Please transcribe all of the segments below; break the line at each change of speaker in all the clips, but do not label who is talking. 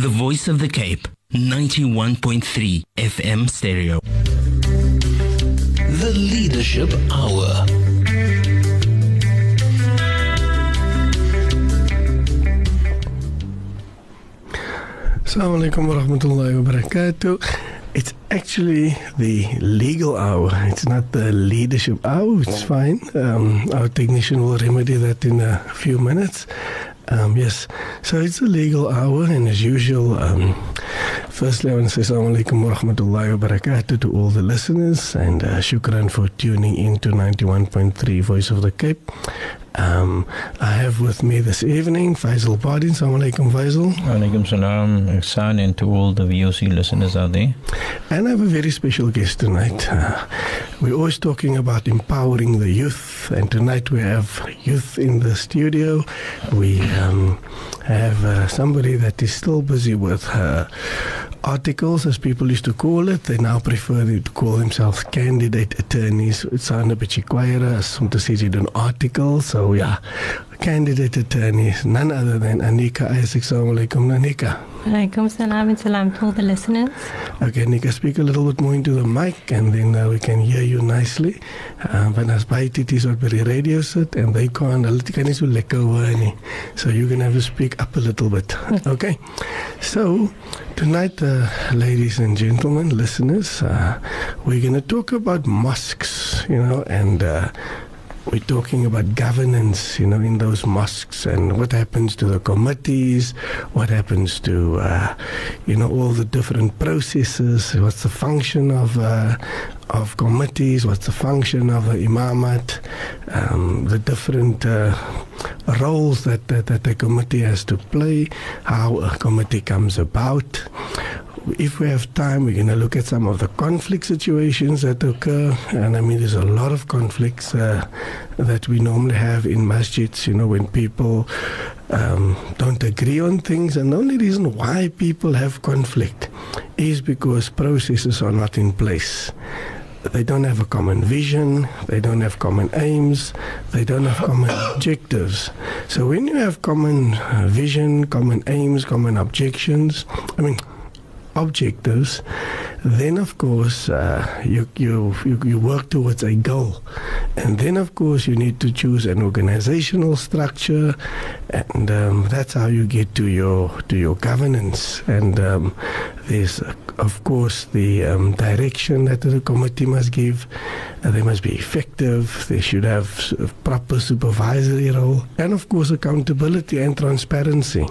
the voice of the Cape, 91.3 FM stereo.
The Leadership Hour.
Assalamu alaikum wa rahmatullahi wa barakatuh. It's actually the legal hour. It's not the leadership hour. It's fine. Um, our technician will remedy that in a few minutes. Um, yes, so it's a legal hour, and as usual, um, firstly, I want to say Assalamu alaikum wa rahmatullahi wa barakatuh to all the listeners, and uh, shukran for tuning in to 91.3 Voice of the Cape. Um, I have with me this evening Faizel Baardien. Assalamu alaikum, Faizel.
Alaikum salam, Ighsaan, and to all the VOC listeners out there.
And I have a very special guest tonight. Uh, we're always talking about empowering the youth, and tonight we have youth in the studio. We um, have uh, somebody that is still busy with uh, articles, as people used to call it. They now prefer to call themselves candidate attorneys. It sounds a bit quieter as uh, om te sê jy articles. So yeah, candidate attorneys, none other than Aneeqah Isaac. Assalamu alaikum, Aneeqah.
Alaikum salam and salam to all the listeners.
Okay, Aneeqah, speak a little bit more into the mic and then uh, we can hear you nicely. Uh, want as baie tities wat by die radio sit en they can't, hulle kan nie so lekker hoor nie. So you're going to have to speak up a little bit. Okay? So, tonight, uh, ladies and gentlemen, listeners, uh, we're going to talk about mosques, you know, and uh, we're talking about governance, you know, in those mosques and what happens to the committees, what happens to, uh, you know, all the different processes, what's the function of, uh, of committees, what's the function of the imamat, um, the different uh, roles that, that, that the committee has to play, how a committee comes about. If we have time, we're going to look at some of the conflict situations that occur. And I mean, there's a lot of conflicts uh, that we normally have in masjids, you know, when people um, don't agree on things. And the only reason why people have conflict is because processes are not in place. They don't have a common vision, they don't have common aims, they don't have common objectives. So when you have common uh, vision, common aims, common objections, I mean, objectives, then of course uh, you, you, you, you work towards a goal. And then of course you need to choose an organizational structure and um, that's how you get to your, to your governance. And um, there's of course the um, direction that the committee must give. Uh, they must be effective. They should have proper supervisory role and of course accountability and transparency.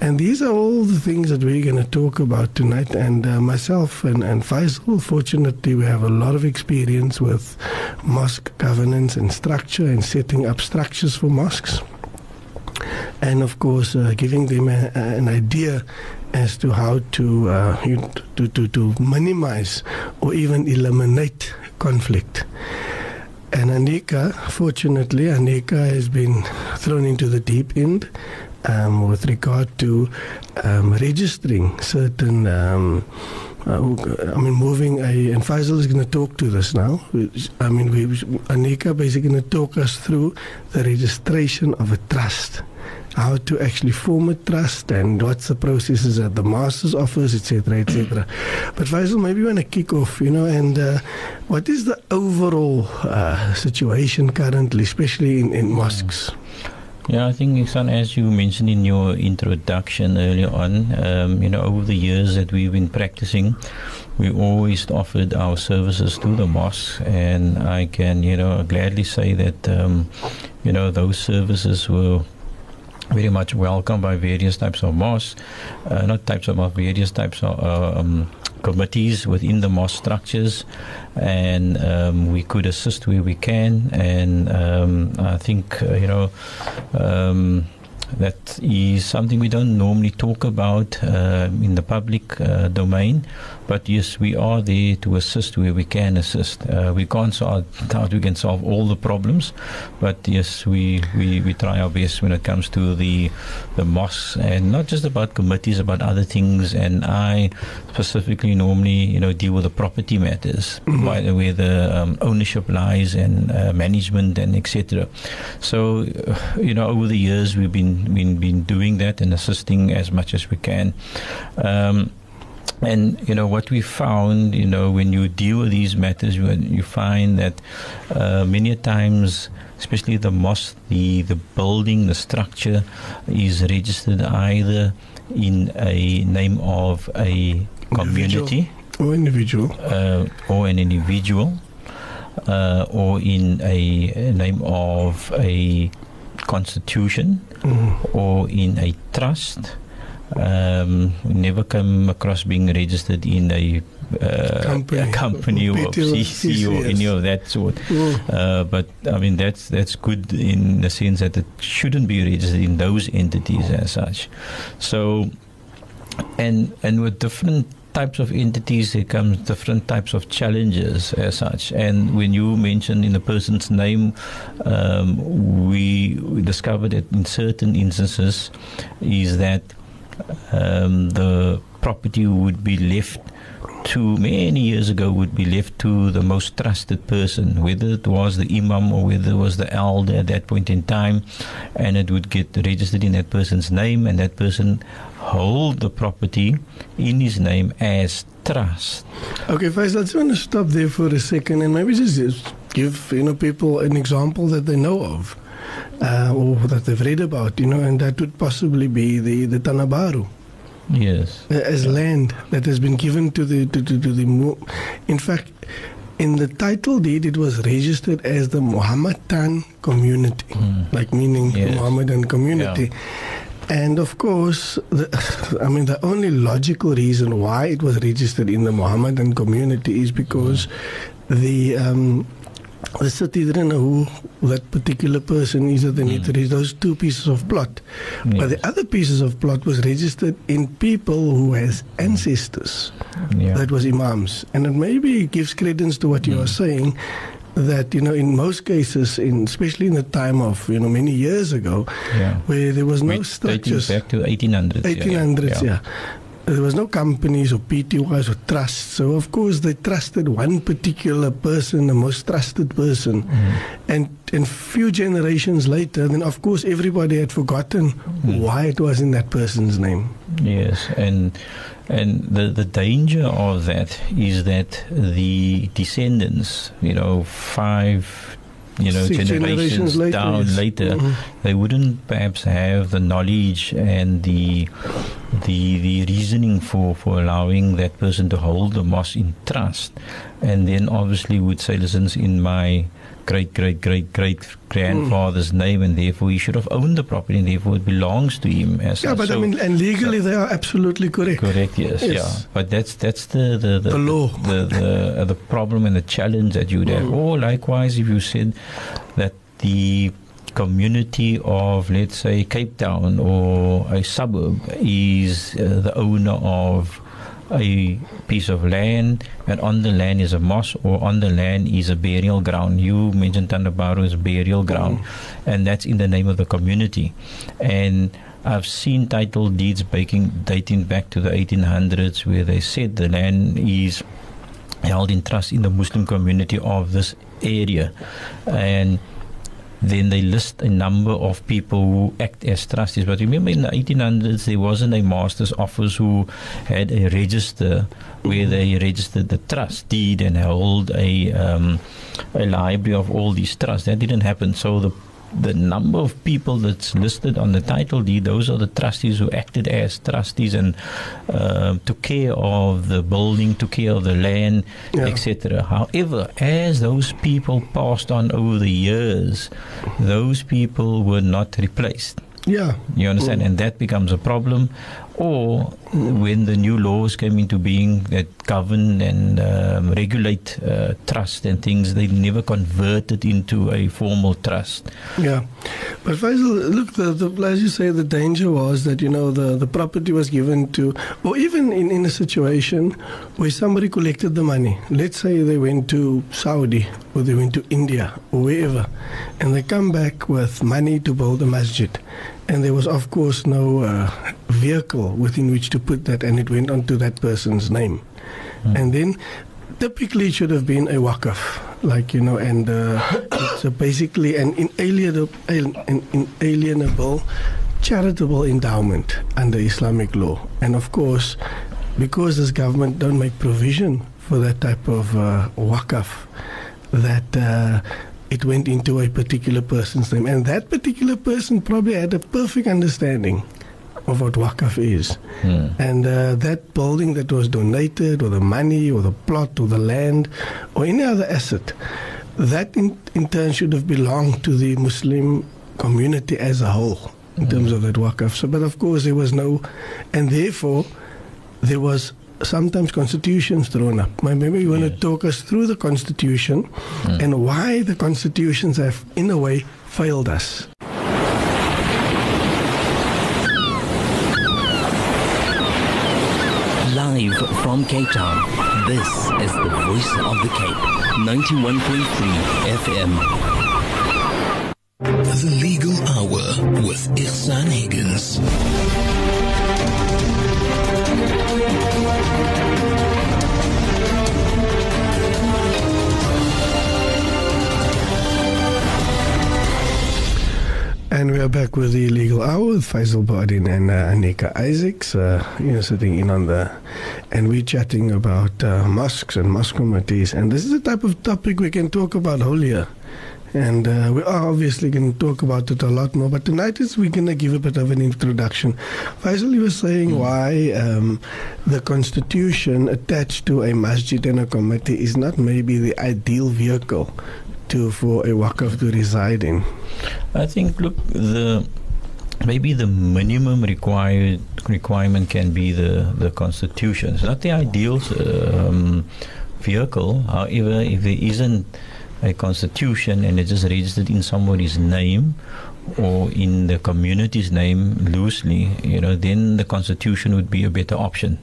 And these are all the things that we're going to talk about tonight. And uh, myself and, and Faizel, fortunately, we have a lot of experience with mosque governance and structure and setting up structures for mosques. And of course, uh, giving them a, a, an idea as to how to, uh, to, to, to minimize or even eliminate conflict. And Aneeqah, fortunately, Aneeqah has been thrown into the deep end um, with regard to um, registering certain. Um, uh, I mean, moving a, and Faizel is going to talk to this now. I mean, we, Aneeqah basically going to talk us through the registration of a trust, how to actually form a trust, and what's the processes at the master's office, etc., etc. but Faizel, maybe you want to kick off, you know, and uh, what is the overall uh, situation currently, especially in, in mosques?
Yeah, I think, Ighsaan, as you mentioned in your introduction earlier on, um, you know, over the years that we've been practicing, we always offered our services to the mosque, and I can, you know, gladly say that, um, you know, those services were very much welcomed by various types of mosques, uh, not types of mosques, various types of uh, um, committees within the mosque structures, and um, we could assist where we can. And um, I think uh, you know. That is something we don't normally talk about uh, in the public uh, domain, but yes, we are there to assist where we can assist. Uh, we can't solve we can solve all the problems, but yes, we, we, we try our best when it comes to the the mosques and not just about committees, about other things. And I specifically normally you know deal with the property matters, mm-hmm. where, where the um, ownership lies and uh, management and etc. So uh, you know over the years we've been been been been doing that and assisting as much as we can. Um, and you know what we found, you know, when you deal with these matters, you, you find that uh, many times, especially the mosque, the the building, the structure, is registered either in a name of a community
Or individual.
uh, or an individual, uh, or in a, a name of a constitution,
Mm.
or in a trust. Um, we never come across being registered in a, uh,
Company.
a company or CC or any of that sort.
Mm.
Uh, but I mean that's that's good in the sense that it shouldn't be registered in those entities as such. So, and and with different types of entities, there comes different types of challenges as such. And when you mentioned in a person's name, um, we, we discovered that in certain instances, is that um, the property would be left to many years ago would be left to the most trusted person, whether it was the imam or whether it was the elder at that point in time, and it would get registered in that person's name, and that person hold the property in his name as trust.
Okay, Faizel, I just want to stop there for a second and maybe just just give you know people an example that they know of uh, or that they've read about, you know, and that would possibly be the the Tana Baru
Yes.
uh, as land that has been given to the to, to, to the. Mu- In fact, in the title deed, it was registered as the Muhammadan community,
Mm.
like meaning
Yes.
Muhammadan community. And of course, the, I mean, the only logical reason why it was registered in the Mohammedan community is because the um, the city didn't know who that particular person is that they need hmm. to reach those two pieces of plot. But the other pieces of plot was registered in people who has hmm. ancestors
Yeah.
that was imams. And it maybe gives credence to what you are hmm. saying that, you know, in most cases, in especially in the time of, you know, many years ago,
yeah.
where there was no
Which
structures.
back to 1800s. yeah,
1800s, yeah. There was no companies or PTYs or trusts. So, of course, they trusted one particular person, the most trusted person.
Mm.
And, and few generations later, then, of course, everybody had forgotten
Mm.
why it was in that person's name.
Yes, and and the the danger of that is that the descendants, you know, five, you know, generations,
generations later,
down
yes.
later,
Mhm.
they wouldn't perhaps have the knowledge and the the the reasoning for for allowing that person to hold the mosque in trust, and then obviously would say, listen, in my great great great great grandfather's name, and therefore he should have owned the property, and therefore it belongs to him. As
Yeah,
such.
but I mean, and legally they are absolutely correct.
Correct. Yes.
Yes.
Yeah. But that's that's the the the,
The law.
the the, uh, the problem and the challenge that you would have.
Mm.
Or likewise, if you said that the community of let's say Cape Town or a suburb is uh, the owner of a piece of land and on the land is a mosque or on the land is a burial ground. You mentioned Tana Baru is a burial ground and that's in the name of the community. And I've seen title deeds baking, dating back to the 1800s where they said the land is held in trust in the Muslim community of this area. And then they list a number of people who act as trustees. But remember, in the 1800s, there wasn't a master's office who had a register where they registered the trust deed and held a um, a library of all these trusts. That didn't happen. So the the number of people that's listed on the title deed, those are the trustees who acted as trustees and uh, took care of the building, took care of the land,
Yeah.
etc. However, as those people passed on over the years, those people were not replaced.
Yeah.
You understand? And that becomes a problem. Or when the new laws came into being that govern and um, regulate uh, trust and things, they never converted into a formal trust.
Yeah, but Faizel, look, the, the, as you say, the danger was that you know the, the property was given to, or even in, in a situation where somebody collected the money. Let's say they went to Saudi or they went to India or wherever, and they come back with money to build a masjid, and there was of course no uh, vehicle within which to put that, and it went onto that person's name, and then typically it should have been a wakaf, like you know, and uh, it's a basically an inalienable, an inalienable charitable endowment under Islamic law. And of course, because this government don't make provision for that type of uh, wakaf, that uh, it went into a particular person's name. And that particular person probably had a perfect understanding of what wakaf is.
Hmm.
And uh, that building that was donated, or the money, or the plot, or the land, or any other asset, that in, in turn should have belonged to the Muslim community as a whole in terms of that wakaf. So, but of course, there was no, and therefore, there was sometimes constitutions thrown up. My- Maybe you want to talk us through the constitution hmm. and why the constitutions have, in a way, failed us.
Live from Cape Town, this is the voice of the Cape. 91.3 FM.
The Legal Hour with Ighsaan Higgins.
And we are back with the Legal Hour with Faizel Baardien and uh, Aneeqah Isaacs, uh, you know, sitting in on the, and we're chatting about uh, mosques and mosque committees. And this is the type of topic we can talk about whole year. And uh, we are obviously going to talk about it a lot more. But tonight is we're going to give a bit of an introduction. Faizel, you were saying why um, the constitution attached to a masjid and a committee is not maybe the ideal vehicle to for a wakaf to reside in.
I think look the maybe the minimum required requirement can be the the constitution. It's not the ideal um, vehicle. However, if there isn't a constitution and it's just registered in somebody's name or in the community's name loosely, you know, then the constitution would be a better option.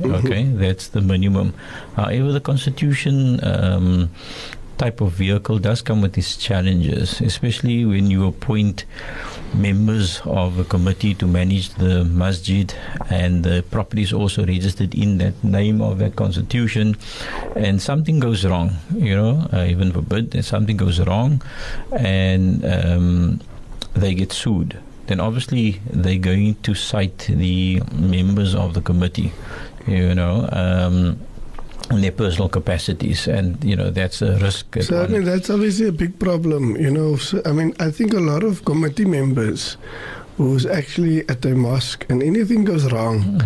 Okay, that's the minimum. However, the constitution um, type of vehicle does come with its challenges, especially when you appoint members of a committee to manage the masjid and the property is also registered in that name of that constitution and something goes wrong you know uh, even forbid that something goes wrong and um, they get sued. Then obviously they're going to cite the members of the committee you know um, their personal capacities and you know that's a risk
So I mean that's obviously a big problem, you know. So, I mean I think a lot of committee members who's actually at a mosque and anything goes wrong,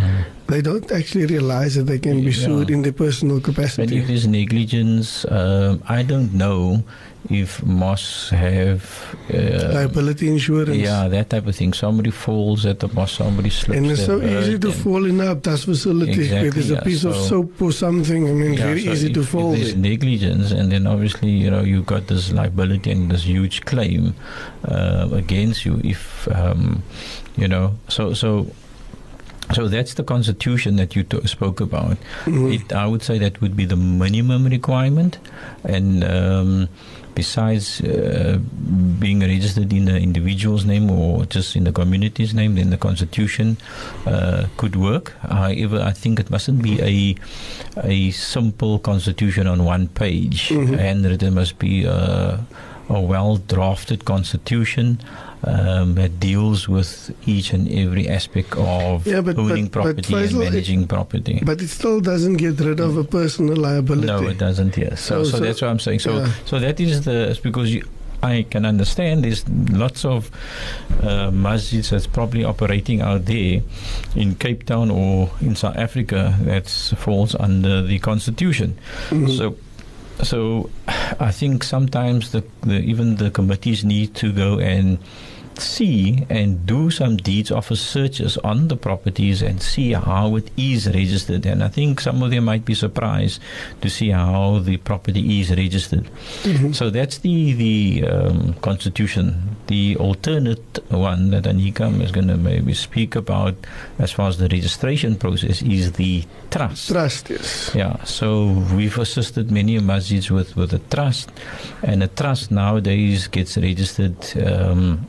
they don't actually realize that they can be
Yeah.
sued in their personal
And
capacity.
if there's negligence, um, I don't know if mosques have. Uh,
Liability insurance.
yeah, that type of thing. Somebody falls at the mosque, somebody slips.
And it's so easy to fall in a dust facility where there's
Exactly,
a
yeah.
piece of soap or something. I mean,
Yeah,
very
so
easy
if,
to fall.
there's
there.
negligence, and then obviously you know you've got this liability and this huge claim uh, against you. If um, you know, so so. So that's the constitution that you to- spoke about.
Mhm.
It, I would say that would be the minimum requirement, and um, besides uh, being registered in the individual's name or just in the community's name, then the constitution uh, could work. However, I think it mustn't be a a simple constitution on one page,
Mhm.
and there must be a, a well drafted constitution. Um, that deals with each and every aspect of
Yeah, but-
owning
but- but
property and
Faizel, it-
managing property.
But it still doesn't get rid of a personal liability.
No, it doesn't. Yes. So,
So-
so,
so-
that's what I'm saying. So,
yeah.
so that is the it's because you, I can understand there's lots of uh, masjids that's probably operating out there in Cape Town or in South Africa that falls under the constitution.
Mhm.
So. So, I think sometimes the, the even the committees need to go and see and do some deeds office searches on the properties and see how it is registered. And I think some of them might be surprised to see how the property is registered.
Mhm.
So that's the the um, constitution. The alternate one that Aneeqah is going to maybe speak about, as far as the registration process, is the trust.
Trust, yes.
Yeah, so we've assisted many masjids with, with a trust, and a trust nowadays gets registered um,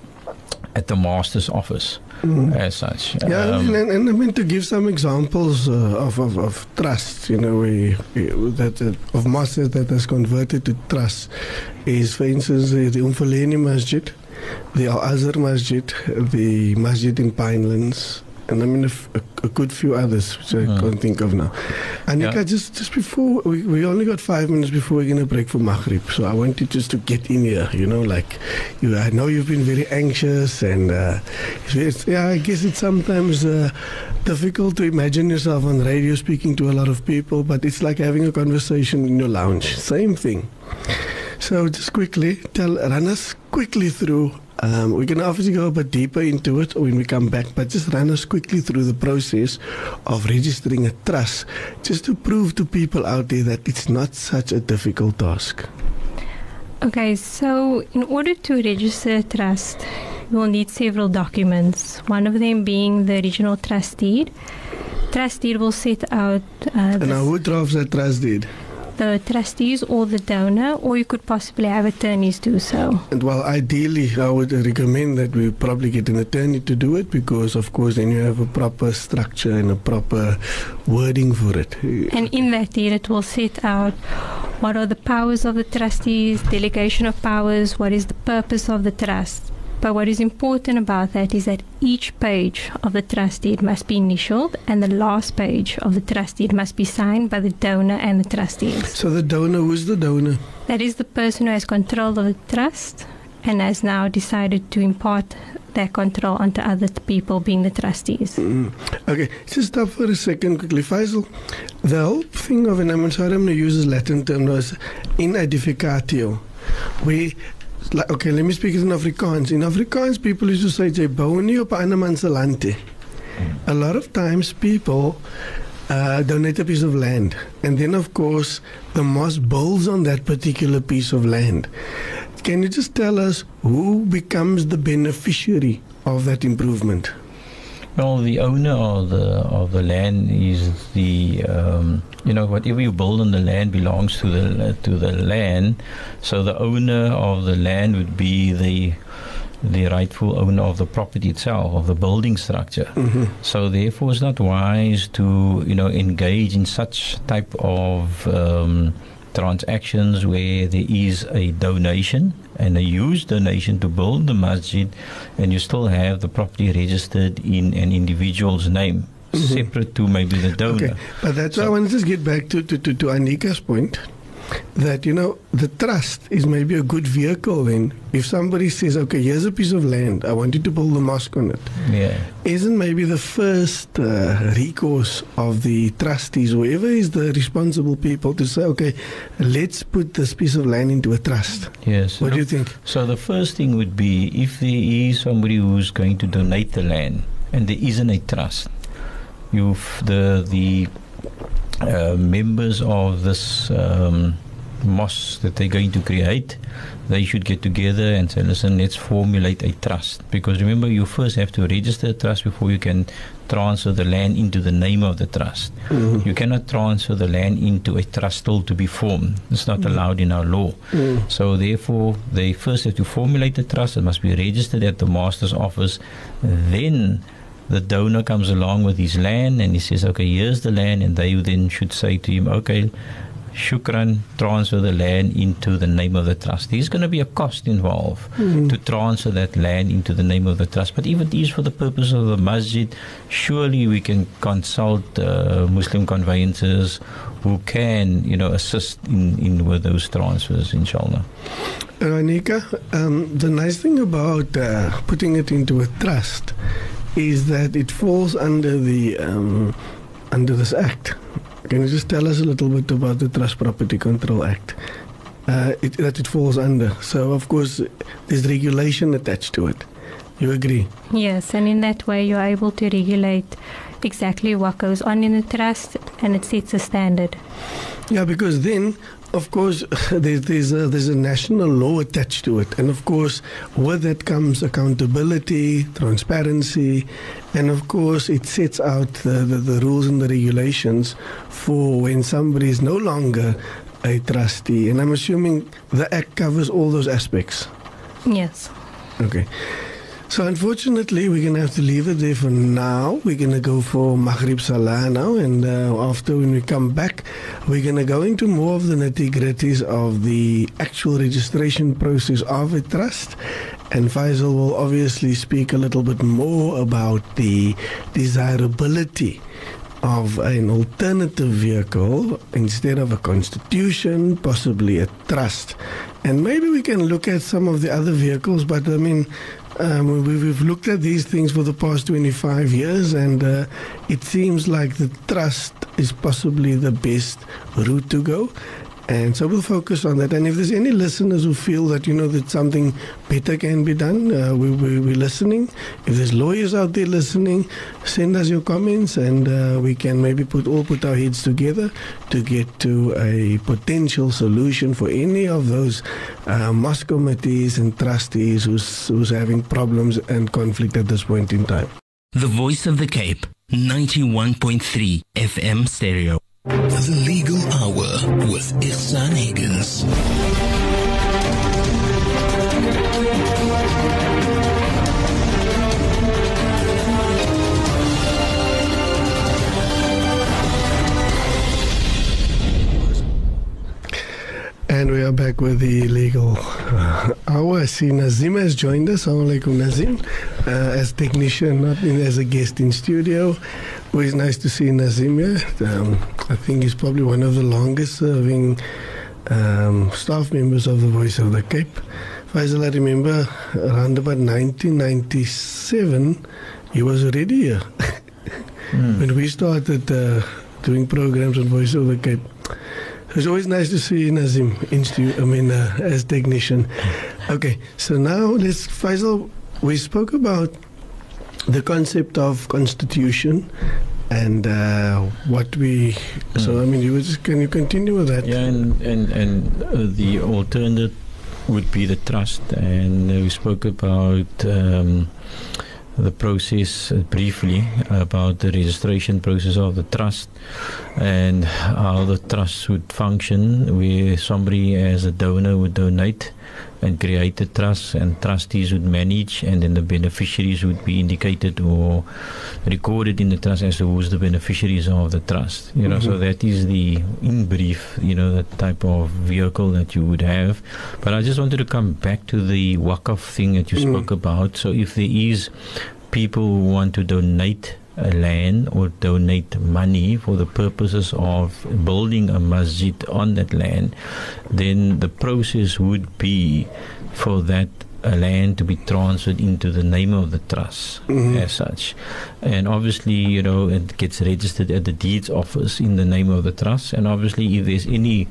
at the master's office
Mhm.
as such.
Yeah,
Um,
and, and I mean to give some examples uh, of, of, of trust, you know, we, we, that uh, of masters that has converted to trust is, for instance, uh, the Umfaleni Masjid. the Al Azhar Masjid, the Masjid in Pinelands, and I mean a, f- a- a good few others which I
Hmm.
can't think of now. Aneeqah,
Yeah.
just just before we, we only got five minutes before we're gonna break for Maghrib, so I want you just to get in here. You know, like you, I know you've been very anxious, and uh, yeah, I guess it's sometimes. Uh, difficult to imagine yourself on radio speaking to a lot of people, but it's like having a conversation in your lounge. Same thing. So just quickly tell run us quickly through. Um, we can obviously go a bit deeper into it when we come back, but just run us quickly through the process of registering a trust, just to prove to people out there that it's not such a difficult task.
Okay, so in order to register a trust, you will need several documents. One of them being the original trust deed. Trust deed will set out uh,
And now, who drafts that trust deed?
The trustees or the donor, or you could possibly have attorneys do so.
And well, ideally, I would recommend that we probably get an attorney to do it because, of course, then you have a proper structure and a proper wording for it.
And in that deed, it will set out what are the powers of the trustees, delegation of powers, what is the purpose of the trust. But what is important about that is that each page of the trust deed must be initialed, and the last page of the trust deed must be signed by the donor and the trustees.
So the donor, who's the donor?
That is the person who has control of the trust and has now decided to impart that control onto other people, being the trustees.
Mm. Okay, just stop for a second quickly. Faizel, the whole thing of, and I'm sorry I'm going to use Latin term, was inaedificatio. We, like, okay, let me speak in Afrikaans. In Afrikaans, people used to say, jy bou nie op 'n ander man se land nie." A lot of times people uh, donate a piece of land. And then, of course, the mosque builds on that particular piece of land. Can you just tell us who becomes the beneficiary of that improvement?
Well, the owner of the of the land is the um, you know whatever you build on the land belongs to the to the land. So the owner of the land would be the the rightful owner of the property itself of the building structure.
Mm-hmm.
So therefore, it's not wise to you know engage in such type of um, transactions where there is a donation and a huge donation to build the masjid, and you still have the property registered in an individual's name, mm-hmm. separate to maybe the donor.
Okay, but that's why I want to just get back to, to, to, to Aneeqah's point that, you know, the trust is maybe a good vehicle then. If somebody says, okay, here's a piece of land, I want you to build a mosque on it,
Yeah.
isn't maybe the first uh, recourse of the trustees, whoever is the responsible people, to say, okay, let's put this piece of land into a trust?
Yes.
What do you think?
So the first thing would be if there is somebody who's going to donate the land and there isn't a trust, you've the the uh, members of this um, mosque that they're going to create, they should get together and say, listen, let's formulate a trust. Because remember, you first have to register a trust before you can transfer the land into the name of the trust.
Mm-hmm.
You cannot transfer the land into a trust still to be formed. It's not allowed in our law.
Mm.
So therefore, they first have to formulate the trust. It must be registered at the master's office. Then the donor comes along with his land and he says, "Okay, here's the land," and they then should say to him, "Okay." Shukran, transfer the land into the name of the trust. There's going to be a cost involved to transfer that land into the name of the trust. But even these for the purpose of the masjid, surely we can consult uh, Muslim conveyancers who can, you know, assist in, in with those transfers, inshallah.
Aneeqah, um, the nice thing about uh, putting it into a trust is that it falls under the um, under this act. Can you just tell us a little bit about the Trust Property Control Act? Uh, it, that it falls under. So of course, there's regulation attached to it. You agree?
Yes, and in that way, you're able to regulate exactly what goes on in the trust and it sets a standard.
Yeah, because then, of course, there's there's a, there's a national law attached to it, and of course, with that comes accountability, transparency, and of course, it sets out the, the, the rules and the regulations for when somebody is no longer a trustee. And I'm assuming the act covers all those aspects.
Yes.
Okay. So unfortunately, we're going to have to leave it there for now. We're going to go for Maghrib Salah now, and uh, after when we come back, we're going to go into more of the nitty gritties of the actual registration process of a trust. And Faizel will obviously speak a little bit more about the desirability of an alternative vehicle instead of a constitution, possibly a trust. And maybe we can look at some of the other vehicles, but I mean, um, we, we've looked at these things for the past 25 years, and uh, it seems like the trust is possibly the best route to go. And so we'll focus on that. And if there's any listeners who feel that, you know, that something better can be done, uh, we, we, we're listening. If there's lawyers out there listening, send us your comments and uh, we can maybe put all put our heads together to get to a potential solution for any of those uh, mosque committees and trustees who's, who's having problems and conflict at this point in time.
The Voice of the Cape, 91.3 FM stereo.
The Legal Hour with Ighsaan Higgins.
And we are back with the legal uh, hour. I see Nazim has joined us. Assalamu alaikum, Nazim. Uh, as technician, not in, as a guest in studio. Always nice to see Nazim here. Um, I think he's probably one of the longest serving um, staff members of the Voice of the Cape. Faizel, I remember around about 1997, he was already here.
Mm.
when we started uh, doing programs on Voice of the Cape. It's always nice to see Nazim in stu- I mean, uh, as technician. Okay, so now let's, Faizel, we spoke about the concept of constitution and uh, what we. So I mean, you can you continue with that?
Yeah, and and and uh, the alternative would be the trust, and uh, we spoke about. Um, the process briefly about the registration process of the trust and how the trust would function where somebody as a donor would donate and create a trust and trustees would manage and then the beneficiaries would be indicated or recorded in the trust as to who's the beneficiaries of the trust you know so
Mhm.
that is the in brief you know the type of vehicle that you would have but i just wanted to come back to the wakaf thing that you
Mm.
spoke about so if there is people who want to donate land or donate money for the purposes of building a masjid on that land, then the process would be for that uh, land to be transferred into the name of the trust
Mhm.
as such. And obviously, you know, it gets registered at the deeds office in the name of the trust. And obviously, if there's any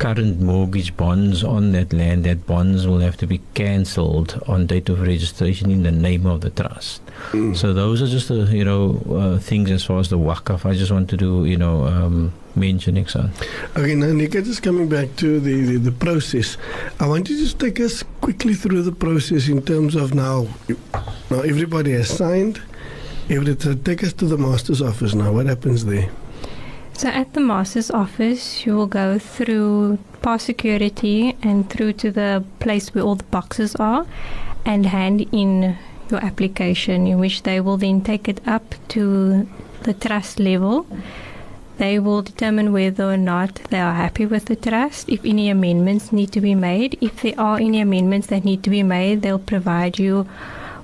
current mortgage bonds on that land, that bonds will have to be cancelled on date of registration in the name of the trust.
Mm.
So those are just the you know uh, things as far as the wakaf. I just want to do you know um, mention Ighsaan.
Okay, now Nika, just coming back to the, the, the process, I want you to just take us quickly through the process in terms of now, now everybody has signed. Everybody, take us to the master's office now. What happens there?
So at the master's office, you will go through past security and through to the place where all the boxes are and hand in your application, in which they will then take it up to the trust level. They will determine whether or not they are happy with the trust, if any amendments need to be made. If there are any amendments that need to be made, they'll provide you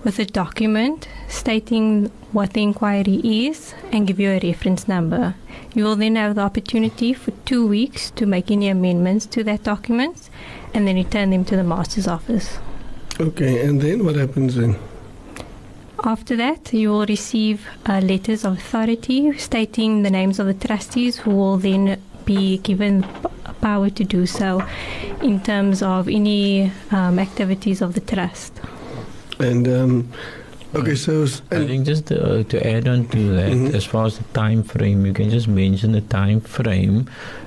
with a document stating what the inquiry is and give you a reference number. You will then have the opportunity for two weeks to make any amendments to that document and then return them to the master's office.
Okay, and then what happens then?
After that, you will receive uh, letters of authority stating the names of the trustees who will then be given p- power to do so in terms of any um, activities of the trust.
And um, okay, so
I think just uh, to add on to that,
Mhm.
as far as the time frame, you can just mention the time frame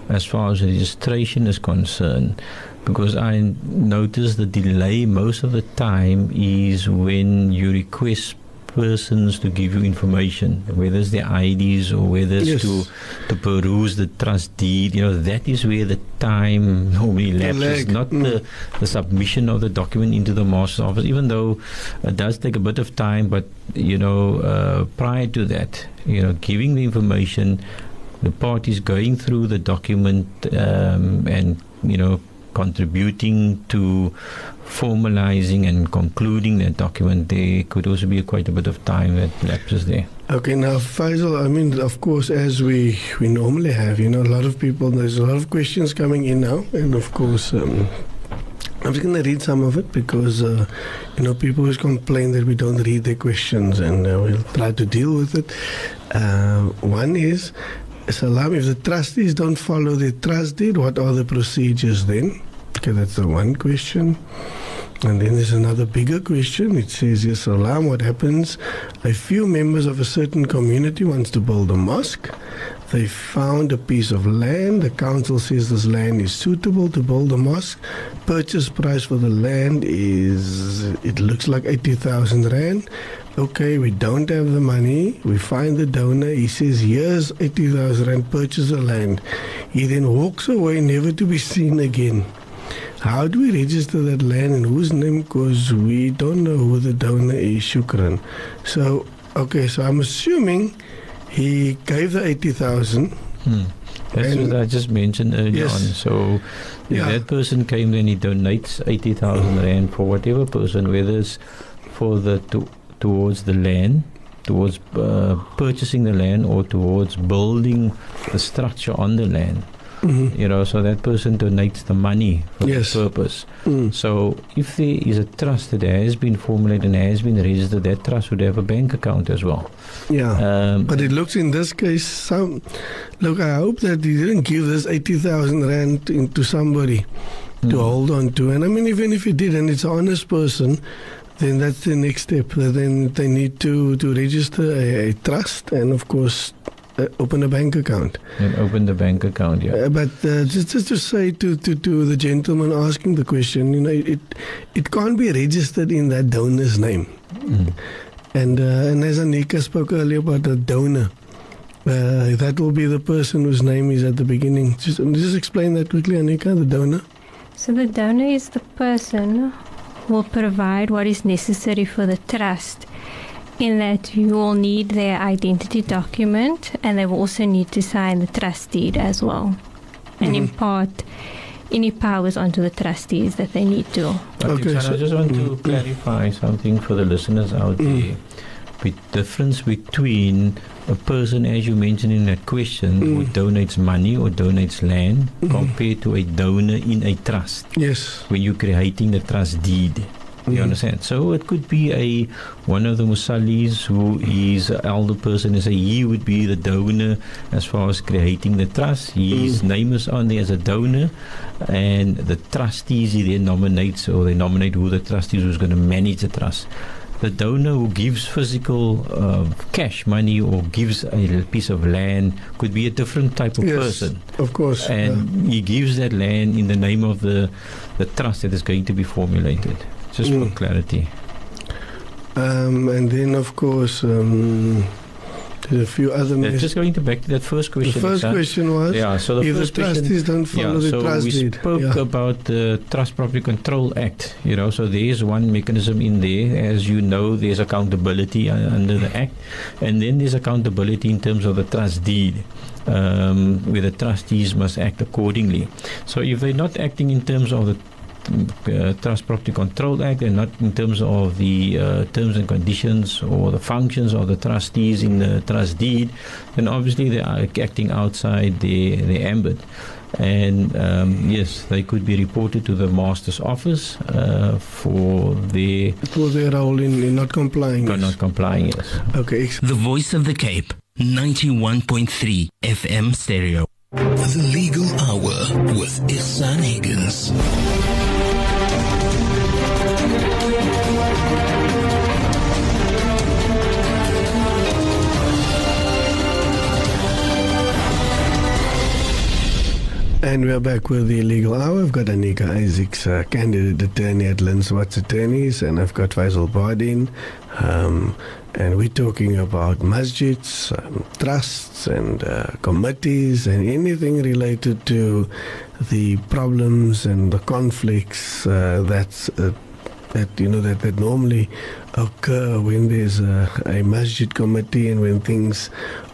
as far as registration is concerned. Because I notice the delay most of the time is when you request persons to give you information, whether it's their IDs or whether it's
Yes.
to to peruse the trust deed, you know, that is where the time normally lapses, not
mm.
the, the submission of the document into the master's office, even though it does take a bit of time, but, you know, uh, prior to that, you know, giving the information, the parties going through the document um, and, you know, contributing to formalizing and concluding that document, there could also be quite a bit of time that lapses there.
Okay, now Faizel, I mean, of course, as we we normally have, you know, a lot of people. There's a lot of questions coming in now, and of course, um, I'm just going to read some of it because uh, you know people always complain that we don't read their questions, and uh, we'll try to deal with it. Uh, one is, Salam, if the trustees don't follow the trust deed, what are the procedures then? Okay, that's the one question. And then there's another bigger question. It says, yes, Salam, what happens? A few members of a certain community wants to build a mosque. They found a piece of land. The council says this land is suitable to build a mosque. Purchase price for the land is, it looks like 80,000 rand. Okay, we don't have the money. We find the donor. He says, here's 80,000 rand, purchase the land. He then walks away, never to be seen again. How do we register that land in whose name? Because we don't know who the donor is, Shukran. So, okay, so I'm assuming he gave the 80,000.
Hmm. That's
And-
what I just mentioned earlier
Yes.
on. So if
Yeah.
that person came then he donates 80,000 rand for whatever person, whether it's for the to, towards the land, towards uh, purchasing the land or towards building the structure on the land.
Mhm.
You know, so that person donates the money for
Yes.
the purpose.
Mm.
So if there is a trust that has been formulated and has been registered, that trust would have a bank account as well.
Yeah.
Um,
But it looks in this case, some look. I hope that he didn't give this eighty thousand rand into somebody to
mm.
hold on to. And I mean, even if he did, and it's an honest person, then that's the next step. That Then they need to to register a, a trust, and of course, open a bank account.
and open the bank account, yeah.
Uh, but uh, just just to say to, to to the gentleman asking the question, you know, it it can't be registered in that donor's name.
Mm.
And uh, and as Aneeqah spoke earlier about the donor, uh, that will be the person whose name is at the beginning. Just just explain that quickly, Aneeqah. The donor.
So the donor is the person who will provide what is necessary for the trust. In that you will need their identity document and they will also need to sign the trust deed as well and
Mhm.
impart any powers onto the trustees that they need to.
But
Okay,
Ighsaan,
so-
I just want to
Mm.
clarify something for the listeners out
Mm.
there. The difference between a person, as you mentioned in that question, who
Mm.
donates money or donates land,
Mhm.
compared to a donor in a trust,
Yes.
when you're creating the trust deed. You
Mhm.
understand? So it could be a one of the musallis who is an elder person and say he would be the donor as far as creating the trust. His
Mm.
name is on there as a donor, and the trustees he then nominates or they nominate who the trustees who's going to manage the trust. The donor who gives physical uh, cash money or gives a piece of land could be a different type of
Yes.
person
Of course.
and he gives that land in the name of the the trust that is going to be formulated. Just for
Mm.
clarity.
um, and then of course um, there's a few other.
Yeah, just going to back to that first question.
the
first
question was
Yeah, so the
if the
first question.
trustees don't follow
Yeah,
the
so
trust
we
deed.
spoke
yeah.
about the Trust Property Control Act. You know, so there is one mechanism in there. As you know, there's accountability uh, under the Act, and then there's accountability in terms of the trust deed. Um, where the trustees must act accordingly. So if they're not acting in terms of the uh, Trust Property Control Act and not in terms of the uh, terms and conditions or the functions of the trustees in the trust deed, then obviously they are acting outside the, their ambit. And um, yes, they could be reported to the master's office uh, for their
for their role in, in not complying.
for not complying. Yes.
Okay.
The voice of the Cape, 91.3 FM stereo.
The Legal Hour with Ighsaan Higgins.
And we're back with the legal hour. I've got Aneeqah Isaacs, uh, candidate attorney at Lynn Watts Attorneys, and I've got Faizel Baardien, um, And we're talking about masjids, um, trusts, and uh, committees, and anything related to the problems and the conflicts uh, that's uh, that you know that, that normally occur when there's a, a masjid committee and when things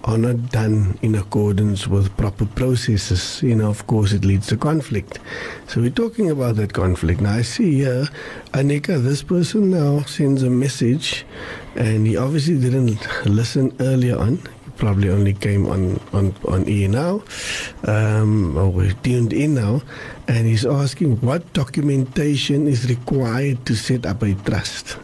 are not done in accordance with proper processes, you know, of course, it leads to conflict. So we're talking about that conflict. Now, I see here, Aneeqah, this person now sends a message, and he obviously didn't listen earlier on. Probably only came on, on, on ear now, um, or we're tuned in now, and he's asking what documentation is required to set up a trust.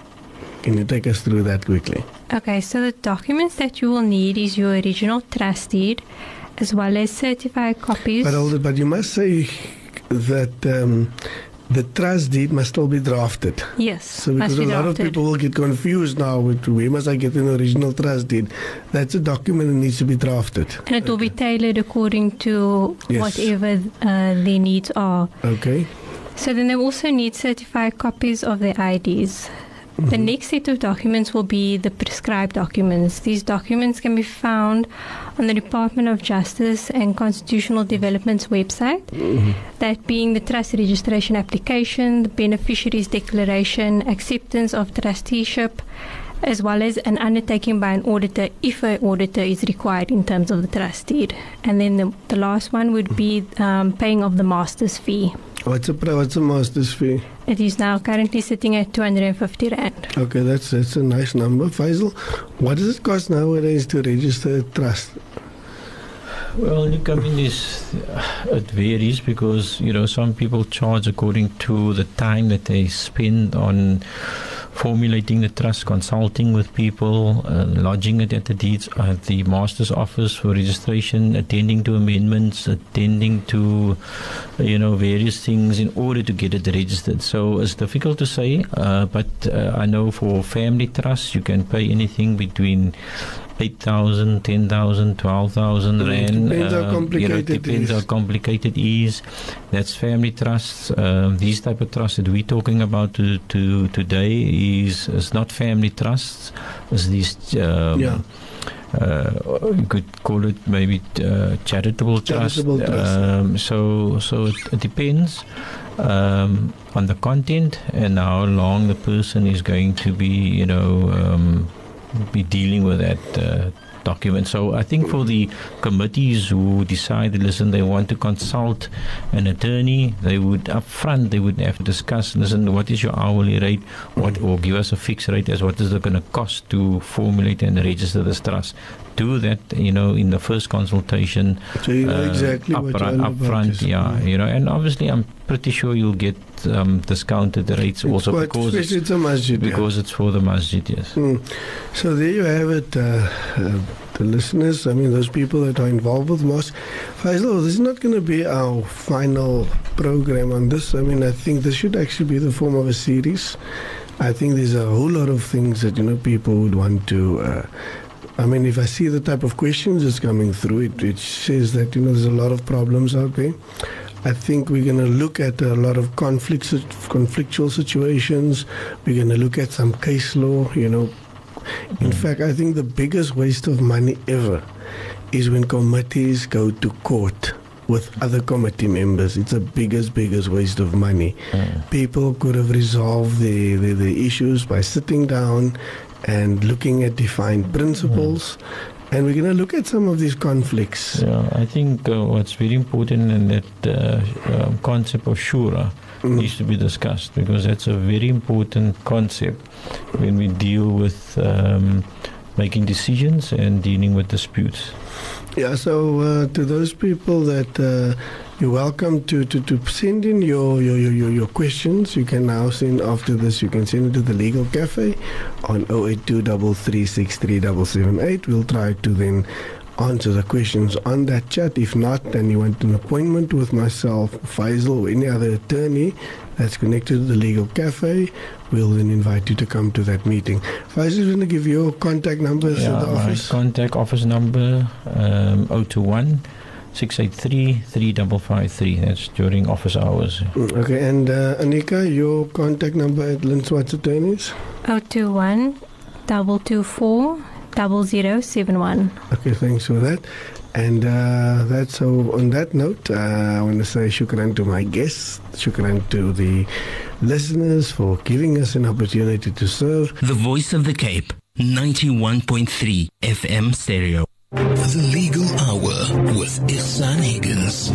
Can you take us through that quickly?
Okay, so the documents that you will need is your original trust deed, as well as certified copies.
But, but you must say that um, the trust deed must still be drafted.
yes,
So because a
be
lot of people will get confused now with where must I get an original trust deed? That's a document that needs to be drafted.
and it will be tailored according to
Yes.
whatever uh, their needs are.
Okay.
So then they also need certified copies of their IDs. The next set of documents will be the prescribed documents. These documents can be found on the Department of Justice and Constitutional Development's website, that being the trust registration application, the beneficiary's declaration, acceptance of trusteeship, as well as an undertaking by an auditor if an auditor is required in terms of the trust deed. And then the, the last one would be um, paying of the master's fee.
What's the pri- what's a master's fee?
It is now currently sitting at 250 rand.
Okay, that's that's a nice number. Faizel, what does it cost nowadays to register a trust?
Well, look, I mean, it's, it varies because, you know, some people charge according to the time that they spend on formulating the trust, consulting with people, uh, lodging it at the deeds at the master's office for registration, attending to amendments, attending to, you know, various things in order to get it registered. So it's difficult to say, uh, but uh, I know for family trusts, you can pay anything between 8,000, 10,000, 12,000
Mm,
rand.
depends how
you know,
complicated
it
it
depends
is.
how complicated it is. That's family trusts. Um, these type of trusts that we're talking about to, to today is, is not family trusts. It's these. Um,
Yeah.
Uh, you could call it maybe uh, charitable,
Charitable
trust.
trust.
Um, so, so it, it depends um, on the content and how long the person is going to be, you know, um, be dealing with that uh, document. So I think for the committees who decide, listen, they want to consult an attorney, they would upfront they would have to discuss, listen, what is your hourly rate, what or give us a fixed rate as what is it going to cost to formulate and register this trust. Do that, you know, in the first consultation.
So you know
uh,
exactly
upfront,
you're all about.
upfront, yeah, you know, and obviously I'm pretty sure you'll get um, discounted rates
It's
also because it's,
it's a masjid. yeah.
because it's for the masjid, yes.
Mm. So there you have it, uh, uh, the listeners. I mean, those people that are involved with mosque. Faizel, this is not going to be our final program on this. I mean, I think this should actually be the form of a series. I think there's a whole lot of things that you know people would want to. Uh, I mean, if I see the type of questions that's coming through, it, it says that you know there's a lot of problems out there. I think we're going to look at a lot of conflicts, conflictual situations. We're going to look at some case law, you know. In hmm. fact, I think the biggest waste of money ever is when committees go to court with other committee members. It's the biggest, biggest waste of money. Hmm. People could have resolved the, the, the issues by sitting down and looking at defined hmm. principles. And we're going to look at some of these conflicts.
Yeah, I think uh, what's very important in that uh, um, concept of shura needs to be discussed because that's a very important concept when we deal with um, making decisions and dealing with disputes.
Yeah, so uh, to those people that uh, you're welcome to, to, to send in your, your, your, your, your questions. You can now send after this, you can send it to the Legal Cafe on 082 We'll try to then answer the questions on that chat. If not, then you want an appointment with myself, Faizel, or any other attorney that's connected to the Legal Cafe, we'll then invite you to come to that meeting. Faizel is going to give your contact numbers
yeah,
at the office.
contact office number um, 021 683 3553. That's during office hours.
Mm, Okay, and uh, Aneeqah, your contact number at Lynn Swartz Attorneys?
021 double two four double zero seven one.
Okay, thanks for that. And uh, that's so. On that note, uh, I want to say shukran to my guests, shukran to the listeners for giving us an opportunity to serve.
The Voice of the Cape, 91.3 FM stereo.
The Legal Hour with Ighsaan Higgins.